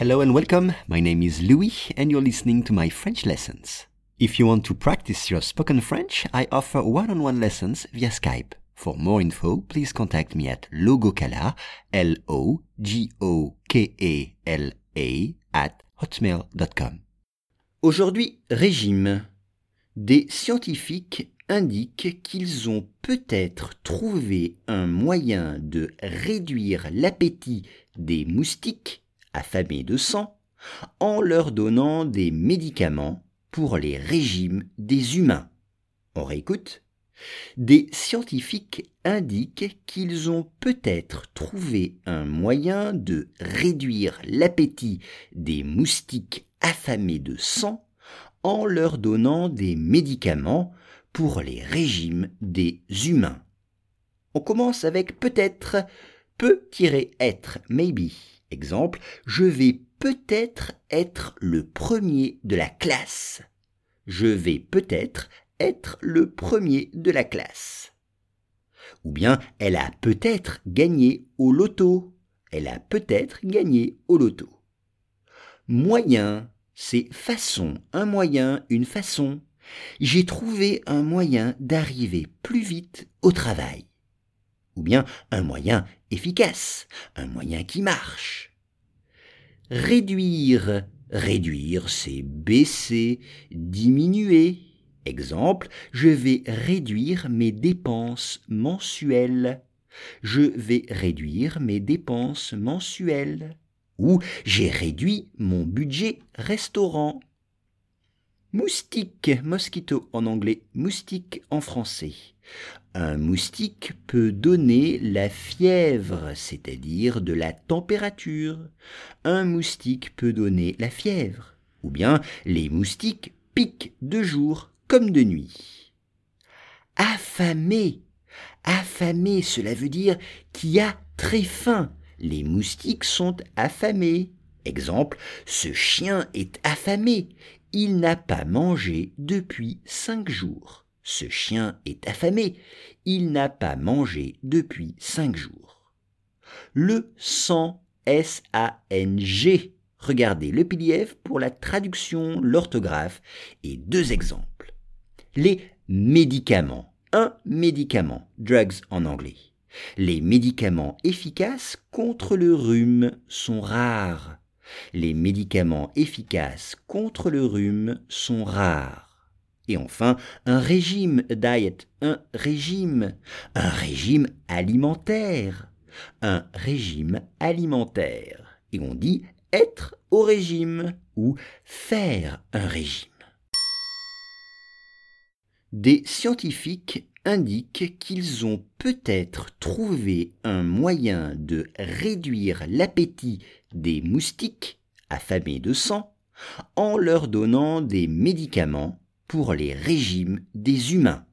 Hello and welcome. My name is Louis and you're listening to my French lessons. If you want to practice your spoken French, I offer one-on-one lessons via Skype. For more info, please contact me at logokala, L-O-G-O-K-A-L-A, at hotmail.com. Aujourd'hui, régime. Des scientifiques indiquent qu'ils ont peut-être trouvé un moyen de réduire l'appétit des moustiques affamés de sang en leur donnant des médicaments pour les régimes des humains. On réécoute Des scientifiques indiquent qu'ils ont peut-être trouvé un moyen de réduire l'appétit des moustiques affamés de sang en leur donnant des médicaments pour les régimes des humains. On commence avec peut-être, peut-être, maybe. Exemple, je vais peut-être être le premier de la classe. Je vais peut-être être le premier de la classe. Ou bien, elle a peut-être gagné au loto. Elle a peut-être gagné au loto. Moyen, c'est façon, un moyen, une façon. J'ai trouvé un moyen d'arriver plus vite au travail. Ou bien un moyen efficace, un moyen qui marche. Réduire, réduire, c'est baisser, diminuer. Exemple, je vais réduire mes dépenses mensuelles. Je vais réduire mes dépenses mensuelles ou j'ai réduit mon budget restaurant. Moustique, mosquito en anglais, moustique en français. Un moustique peut donner la fièvre, c'est-à-dire de la température. Un moustique peut donner la fièvre. Ou bien les moustiques piquent de jour comme de nuit. Affamé. Affamé, cela veut dire qui a très faim les moustiques sont affamés. Exemple, ce chien est affamé. Il n'a pas mangé depuis cinq jours. Ce chien est affamé. Il n'a pas mangé depuis cinq jours. Le sang, S-A-N-G. Regardez le PDF pour la traduction, l'orthographe et deux exemples. Les médicaments. Un médicament, drugs en anglais. Les médicaments efficaces contre le rhume sont rares. Les médicaments efficaces contre le rhume sont rares. Et enfin, un régime diet, un régime, un régime alimentaire, un régime alimentaire. Et on dit être au régime ou faire un régime. Des scientifiques indiquent qu'ils ont peut-être trouvé un moyen de réduire l'appétit des moustiques affamés de sang en leur donnant des médicaments pour les régimes des humains.